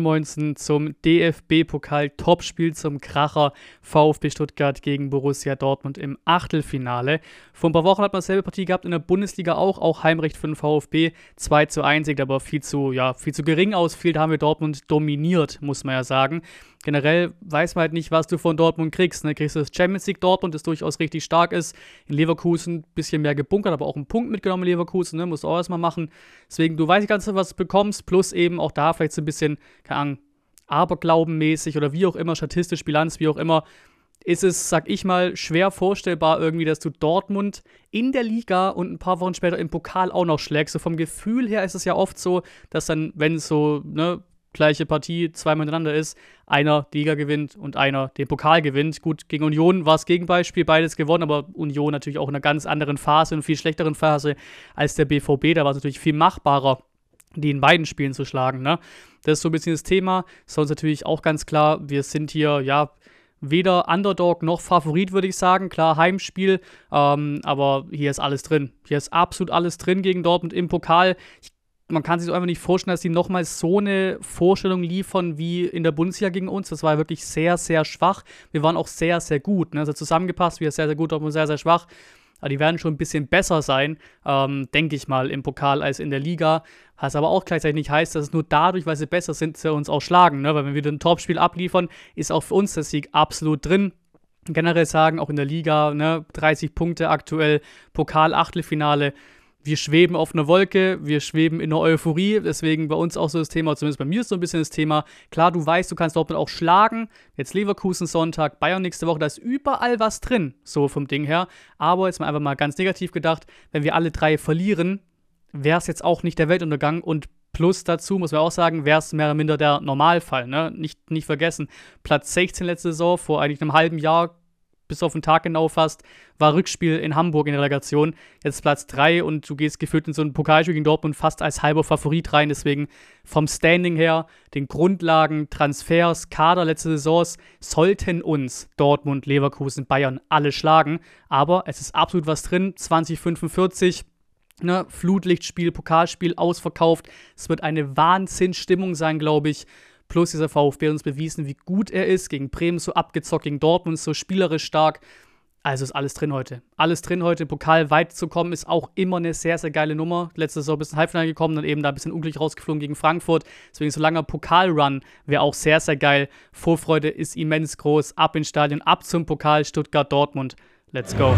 Und 19 zum DFB-Pokal-Topspiel zum Kracher VfB Stuttgart gegen Borussia Dortmund im Achtelfinale. Vor ein paar Wochen hat man dasselbe Partie gehabt in der Bundesliga auch, auch Heimrecht für den VfB. 2 zu 1, sieht aber viel zu, ja, viel zu gering ausfiel. Da haben wir Dortmund dominiert, muss man ja sagen. Generell weiß man halt nicht, was du von Dortmund kriegst. Ne? Kriegst du das Champions League Dortmund, das durchaus richtig stark ist. In Leverkusen ein bisschen mehr gebunkert, aber auch einen Punkt mitgenommen in Leverkusen, ne? Musst du auch erstmal machen. Deswegen, du weißt ganz was du bekommst, plus eben auch da vielleicht so ein bisschen, keine Ahnung, aberglaubenmäßig oder wie auch immer, statistisch, Bilanz, wie auch immer, ist es, sag ich mal, schwer vorstellbar irgendwie, dass du Dortmund in der Liga und ein paar Wochen später im Pokal auch noch schlägst. So vom Gefühl her ist es ja oft so, dass dann, wenn es so, ne, gleiche Partie zweimal miteinander ist, einer die Liga gewinnt und einer den Pokal gewinnt. Gut, gegen Union war es Gegenbeispiel, beides gewonnen, aber Union natürlich auch in einer ganz anderen Phase, in einer viel schlechteren Phase als der BVB. Da war es natürlich viel machbarer, die in beiden Spielen zu schlagen. Ne? Das ist so ein bisschen das Thema. Sonst natürlich auch ganz klar, wir sind hier, ja, weder Underdog noch Favorit, würde ich sagen. Klar, Heimspiel, ähm, aber hier ist alles drin. Hier ist absolut alles drin gegen Dortmund im Pokal. Ich man kann sich so einfach nicht vorstellen, dass sie nochmal so eine Vorstellung liefern wie in der Bundesliga gegen uns. Das war wirklich sehr, sehr schwach. Wir waren auch sehr, sehr gut. Ne? Also zusammengepasst, wir sehr, sehr gut, aber sehr, sehr schwach. Aber die werden schon ein bisschen besser sein, ähm, denke ich mal, im Pokal als in der Liga. Was aber auch gleichzeitig nicht heißt, dass es nur dadurch, weil sie besser sind, sie uns auch schlagen. Ne? Weil wenn wir ein Topspiel abliefern, ist auch für uns der Sieg absolut drin generell sagen, auch in der Liga, ne, 30 Punkte aktuell, Pokal-Achtelfinale wir schweben auf einer Wolke, wir schweben in einer Euphorie. Deswegen bei uns auch so das Thema, zumindest bei mir ist so ein bisschen das Thema. Klar, du weißt, du kannst Dortmund auch schlagen. Jetzt Leverkusen Sonntag, Bayern nächste Woche, da ist überall was drin, so vom Ding her. Aber jetzt mal einfach mal ganz negativ gedacht, wenn wir alle drei verlieren, wäre es jetzt auch nicht der Weltuntergang und Plus dazu muss man auch sagen, wäre es mehr oder minder der Normalfall. Ne? Nicht, nicht vergessen, Platz 16 letzte Saison, vor eigentlich einem halben Jahr bis auf den Tag genau fast, war Rückspiel in Hamburg in der Relegation. Jetzt Platz 3 und du gehst gefühlt in so ein Pokalspiel gegen Dortmund fast als halber Favorit rein. Deswegen vom Standing her, den Grundlagen, Transfers, Kader letzte Saisons sollten uns Dortmund, Leverkusen, Bayern alle schlagen. Aber es ist absolut was drin. 2045. Ne, Flutlichtspiel, Pokalspiel ausverkauft. Es wird eine Wahnsinnsstimmung sein, glaube ich. Plus dieser VfB hat uns bewiesen, wie gut er ist. Gegen Bremen so abgezockt, gegen Dortmund so spielerisch stark. Also ist alles drin heute. Alles drin heute. Pokal weit zu kommen ist auch immer eine sehr, sehr geile Nummer. Letztes Jahr ein bisschen Halbfinale gekommen, dann eben da ein bisschen unglücklich rausgeflogen gegen Frankfurt. Deswegen so langer Pokalrun wäre auch sehr, sehr geil. Vorfreude ist immens groß. Ab ins Stadion, ab zum Pokal Stuttgart-Dortmund. Let's go.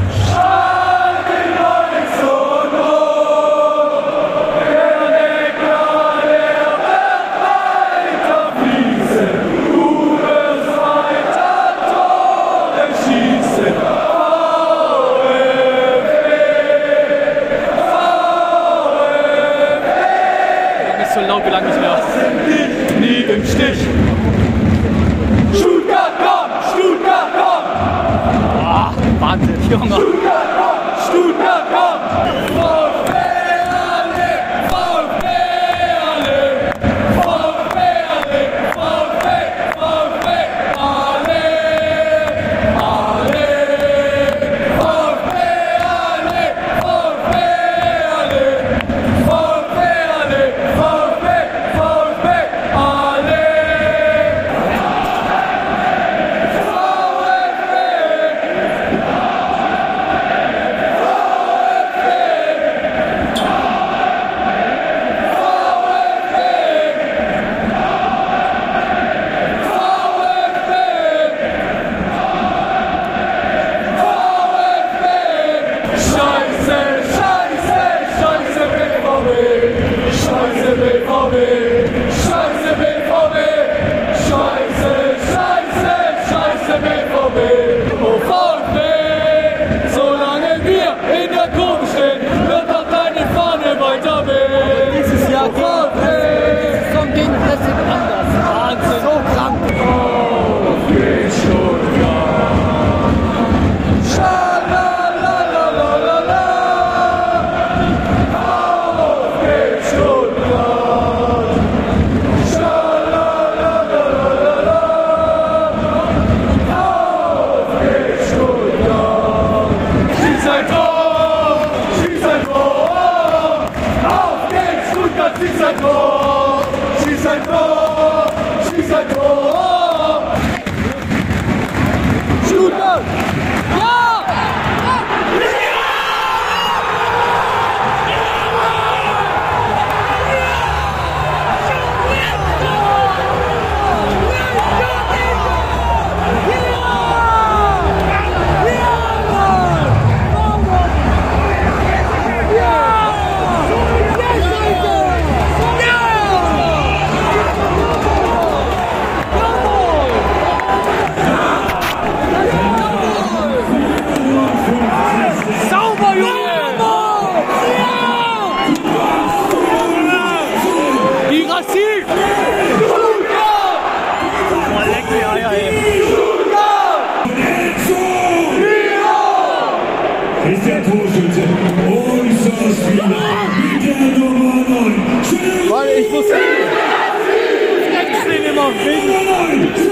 Noch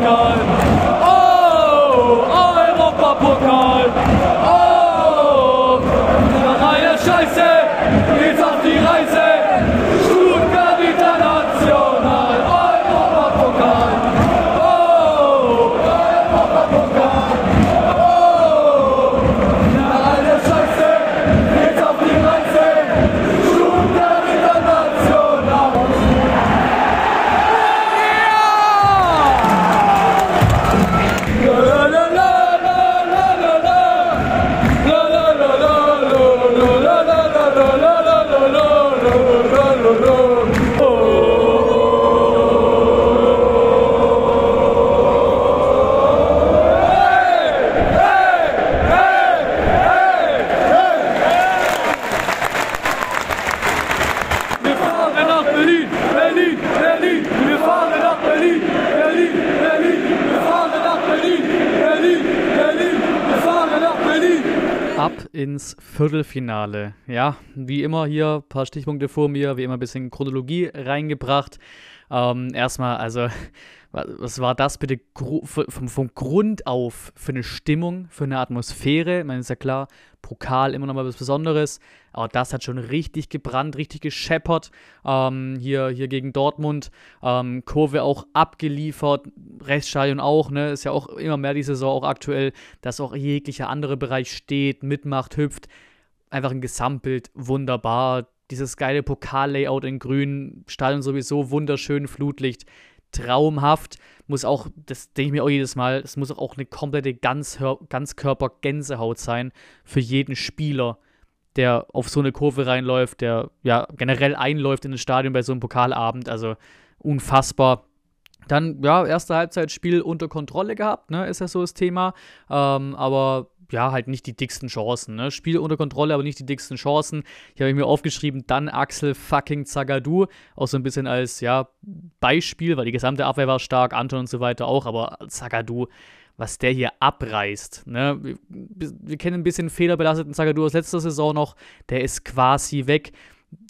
go. Ins Viertelfinale. Ja, wie immer hier ein paar Stichpunkte vor mir, wie immer ein bisschen Chronologie reingebracht. Ähm, erstmal, also, wa- was war das bitte vom, vom Grund auf für eine Stimmung, für eine Atmosphäre? Ich meine, ist ja klar, Pokal immer noch mal was Besonderes, aber das hat schon richtig gebrannt, richtig gescheppert. Ähm, hier, hier gegen Dortmund. Ähm, Kurve auch abgeliefert, Reststadion auch, ne? Ist ja auch immer mehr die Saison auch aktuell, dass auch jeglicher andere Bereich steht, mitmacht, hüpft. Einfach ein Gesamtbild wunderbar. Dieses geile Pokal-Layout in grün, Stadion sowieso wunderschön, Flutlicht, traumhaft. Muss auch, das denke ich mir auch jedes Mal, es muss auch eine komplette Ganzkörper-Gänsehaut sein für jeden Spieler, der auf so eine Kurve reinläuft, der ja generell einläuft in das Stadion bei so einem Pokalabend. Also unfassbar. Dann, ja, erste Halbzeitspiel unter Kontrolle gehabt, ne, ist ja so das Thema. Ähm, aber ja, halt nicht die dicksten Chancen. Ne? Spiel unter Kontrolle, aber nicht die dicksten Chancen. Hier habe ich mir aufgeschrieben, dann Axel fucking Zagadou. Auch so ein bisschen als, ja, Beispiel, weil die gesamte Abwehr war stark, Anton und so weiter auch, aber Zagadou, was der hier abreißt. Ne? Wir, wir kennen ein bisschen fehlerbelasteten Zagadou aus letzter Saison noch. Der ist quasi weg.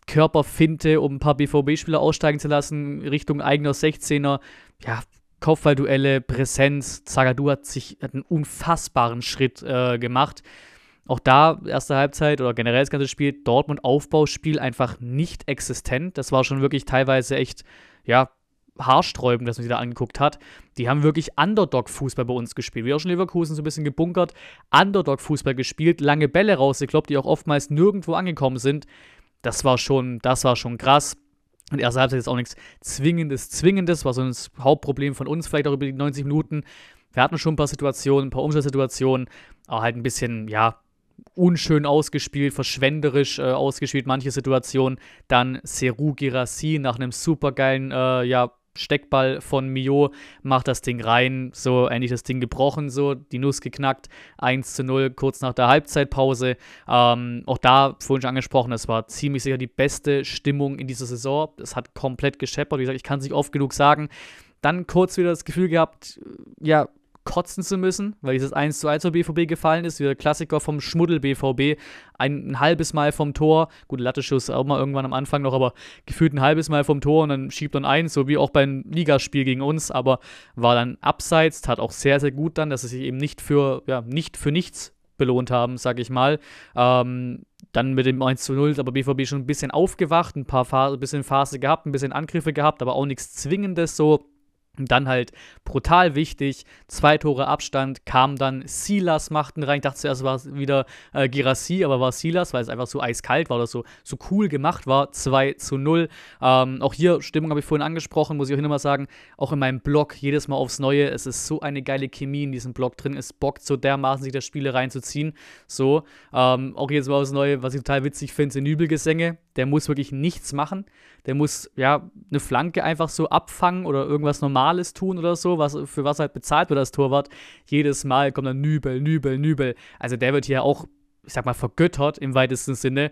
Körperfinte, um ein paar BVB-Spieler aussteigen zu lassen, Richtung eigener 16er. Ja, Kopfballduelle, Präsenz. Zagadou hat sich hat einen unfassbaren Schritt äh, gemacht. Auch da, erste Halbzeit oder generell das ganze Spiel, Dortmund Aufbauspiel einfach nicht existent. Das war schon wirklich teilweise echt, ja, haarsträubend, dass man sich da angeguckt hat. Die haben wirklich Underdog-Fußball bei uns gespielt. Wie auch schon Leverkusen so ein bisschen gebunkert. Underdog-Fußball gespielt, lange Bälle rausgekloppt, die auch oftmals nirgendwo angekommen sind. Das war schon, das war schon krass. Und erste Halbzeit ist auch nichts Zwingendes, Zwingendes, war so das Hauptproblem von uns, vielleicht auch über die 90 Minuten. Wir hatten schon ein paar Situationen, ein paar Umschaltsituationen, aber halt ein bisschen, ja, unschön ausgespielt, verschwenderisch äh, ausgespielt, manche Situationen. Dann Seru Girassi nach einem supergeilen, äh, ja, Steckball von Mio, macht das Ding rein, so endlich das Ding gebrochen, so die Nuss geknackt, 1 zu 0 kurz nach der Halbzeitpause. Ähm, auch da, vorhin schon angesprochen, das war ziemlich sicher die beste Stimmung in dieser Saison. Es hat komplett gescheppert, wie gesagt, ich kann es nicht oft genug sagen. Dann kurz wieder das Gefühl gehabt, ja, kotzen zu müssen, weil dieses 1 zu 1 zur BVB gefallen ist. Wieder Klassiker vom Schmuddel-BVB. Ein, ein, halbes Mal vom Tor. Gut, Latteschuss auch mal irgendwann am Anfang noch, aber gefühlt ein halbes Mal vom Tor und dann schiebt man ein, so wie auch beim Ligaspiel gegen uns, aber war dann abseits, tat auch sehr, sehr gut dann, dass sie sich eben nicht für, ja, nicht für nichts belohnt haben, sag ich mal. Ähm, dann mit dem 1 zu 0 aber BVB schon ein bisschen aufgewacht, ein paar Phase, ein bisschen Phase gehabt, ein bisschen Angriffe gehabt, aber auch nichts Zwingendes so. Und dann halt brutal wichtig, zwei Tore Abstand, kam dann Silas, machten rein. Ich dachte zuerst war es wieder äh, Girassi, aber war Silas, weil es einfach so eiskalt war oder so, so cool gemacht war. 2 zu 0. Ähm, auch hier, Stimmung habe ich vorhin angesprochen, muss ich auch immer sagen, auch in meinem Blog jedes Mal aufs Neue. Es ist so eine geile Chemie in diesem Blog drin. Es bockt so dermaßen, sich das Spiele reinzuziehen. So, ähm, auch jedes Mal aufs Neue, was ich total witzig finde, sind Übelgesänge. Der muss wirklich nichts machen. Der muss, ja, eine Flanke einfach so abfangen oder irgendwas Normales tun oder so, was, für was halt bezahlt wird als Torwart. Jedes Mal kommt dann Nübel, Nübel, Nübel. Also der wird hier auch, ich sag mal, vergöttert im weitesten Sinne.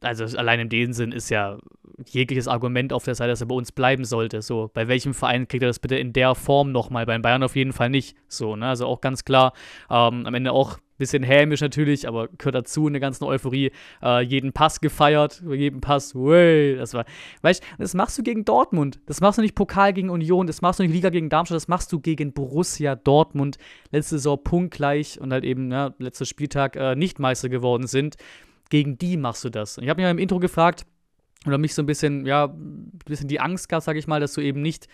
Also allein in dem Sinn ist ja jegliches Argument auf der Seite, dass er bei uns bleiben sollte. So, bei welchem Verein kriegt er das bitte in der Form nochmal? Beim Bayern auf jeden Fall nicht. So, ne? Also auch ganz klar, ähm, am Ende auch Bisschen hämisch natürlich, aber gehört dazu in der ganzen Euphorie. Äh, jeden Pass gefeiert, jeden Pass, wey, das war. Weißt das machst du gegen Dortmund. Das machst du nicht Pokal gegen Union, das machst du nicht Liga gegen Darmstadt, das machst du gegen Borussia Dortmund. Letzte Saison punktgleich und halt eben, ja, letzter Spieltag äh, nicht Meister geworden sind. Gegen die machst du das. Und ich habe mir im Intro gefragt, oder mich so ein bisschen, ja, ein bisschen die Angst gab, sag ich mal, dass du eben nicht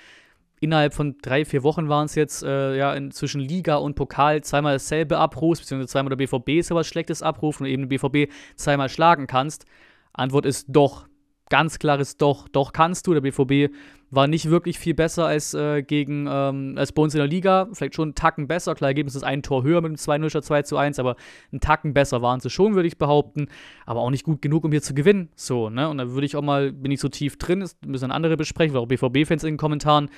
innerhalb von drei, vier Wochen waren es jetzt, äh, ja, zwischen Liga und Pokal zweimal dasselbe abrufst, beziehungsweise zweimal der BVB so was Schlechtes abruft und eben den BVB zweimal schlagen kannst. Antwort ist doch. Ganz klares Doch. Doch kannst du. Der BVB war nicht wirklich viel besser als äh, gegen ähm, als bei uns in der Liga. Vielleicht schon einen Tacken besser. Klar, Ergebnis ist ein Tor höher mit dem 2-0 statt 2 zu 1, aber einen Tacken besser waren sie schon, würde ich behaupten. Aber auch nicht gut genug, um hier zu gewinnen. So, ne? Und da würde ich auch mal, bin ich so tief drin, das müssen andere besprechen, weil auch BVB-Fans in den Kommentaren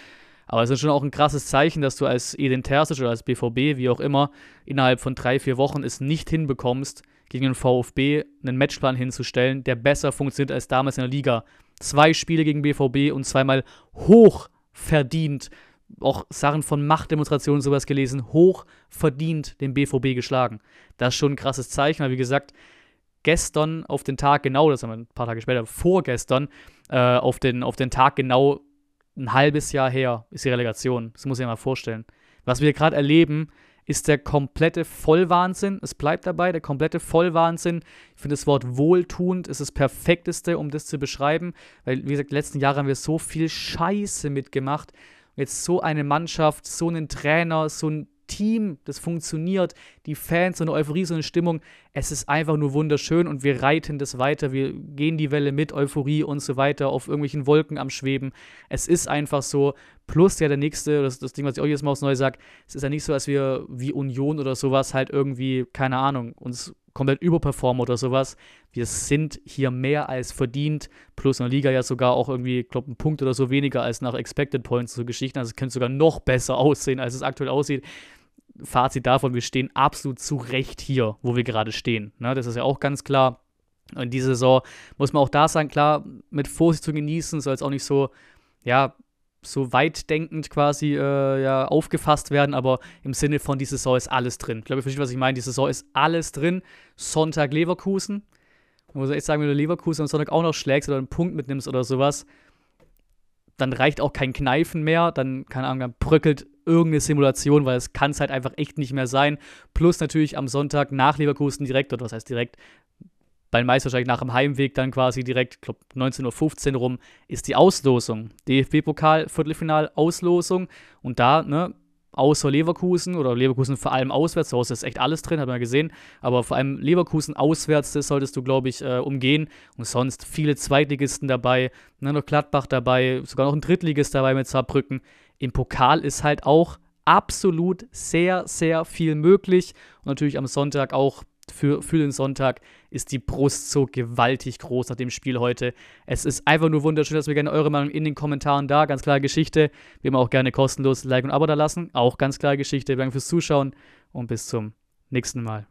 aber es ist schon auch ein krasses Zeichen, dass du als Edin Terzic oder als BVB, wie auch immer, innerhalb von drei, vier Wochen es nicht hinbekommst, gegen den VfB einen Matchplan hinzustellen, der besser funktioniert als damals in der Liga. Zwei Spiele gegen BVB und zweimal hoch verdient, auch Sachen von Machtdemonstrationen sowas gelesen, hoch verdient den BVB geschlagen. Das ist schon ein krasses Zeichen, weil wie gesagt, gestern auf den Tag genau, das haben wir ein paar Tage später, vorgestern, äh, auf, den, auf den Tag genau ein halbes Jahr her ist die Relegation. Das muss ich mir mal vorstellen. Was wir gerade erleben, ist der komplette Vollwahnsinn. Es bleibt dabei, der komplette Vollwahnsinn. Ich finde das Wort wohltuend ist das perfekteste, um das zu beschreiben. Weil, wie gesagt, letzten Jahre haben wir so viel Scheiße mitgemacht. jetzt so eine Mannschaft, so einen Trainer, so ein Team, das funktioniert, die Fans, so eine Euphorie, so eine Stimmung. Es ist einfach nur wunderschön und wir reiten das weiter. Wir gehen die Welle mit Euphorie und so weiter auf irgendwelchen Wolken am Schweben. Es ist einfach so. Plus ja der nächste, das, das Ding, was ich auch jedes Mal aufs Neue sage, es ist ja nicht so, als wir wie Union oder sowas halt irgendwie, keine Ahnung, uns komplett überperformen oder sowas. Wir sind hier mehr als verdient, plus in der Liga ja sogar auch irgendwie, ich glaube, ein Punkt oder so weniger als nach Expected Points so Geschichten. Also es könnte sogar noch besser aussehen, als es aktuell aussieht. Fazit davon, wir stehen absolut zu Recht hier, wo wir gerade stehen. Ne? Das ist ja auch ganz klar. Und diese Saison muss man auch da sagen, klar, mit Vorsicht zu genießen, soll es auch nicht so, ja, so weitdenkend quasi äh, ja, aufgefasst werden, aber im Sinne von, die Saison ist alles drin. Ich glaube, ihr versteht, was ich meine. Die Saison ist alles drin. Sonntag Leverkusen. Man muss echt sagen, wenn du Leverkusen am Sonntag auch noch schlägst oder einen Punkt mitnimmst oder sowas, dann reicht auch kein Kneifen mehr. Dann, keine Ahnung, dann bröckelt irgendeine Simulation, weil es kann es halt einfach echt nicht mehr sein. Plus natürlich am Sonntag nach Leverkusen direkt, oder was heißt direkt, meisten wahrscheinlich nach dem Heimweg dann quasi direkt, glaube 19.15 Uhr rum, ist die Auslosung. DFB-Pokal, Viertelfinal, Auslosung. Und da, ne, außer Leverkusen oder Leverkusen vor allem auswärts, zu Hause ist echt alles drin, hat man ja gesehen, aber vor allem Leverkusen auswärts, das solltest du, glaube ich, äh, umgehen. Und sonst viele Zweitligisten dabei, ne, noch Gladbach dabei, sogar noch ein Drittligist dabei mit Saarbrücken. Im Pokal ist halt auch absolut sehr, sehr viel möglich. Und natürlich am Sonntag auch für, für den Sonntag ist die Brust so gewaltig groß nach dem Spiel heute. Es ist einfach nur wunderschön, dass wir gerne eure Meinung in den Kommentaren da. Ganz klare Geschichte. Wir haben auch gerne kostenlos Like und Abo da lassen. Auch ganz klare Geschichte. Danke fürs Zuschauen und bis zum nächsten Mal.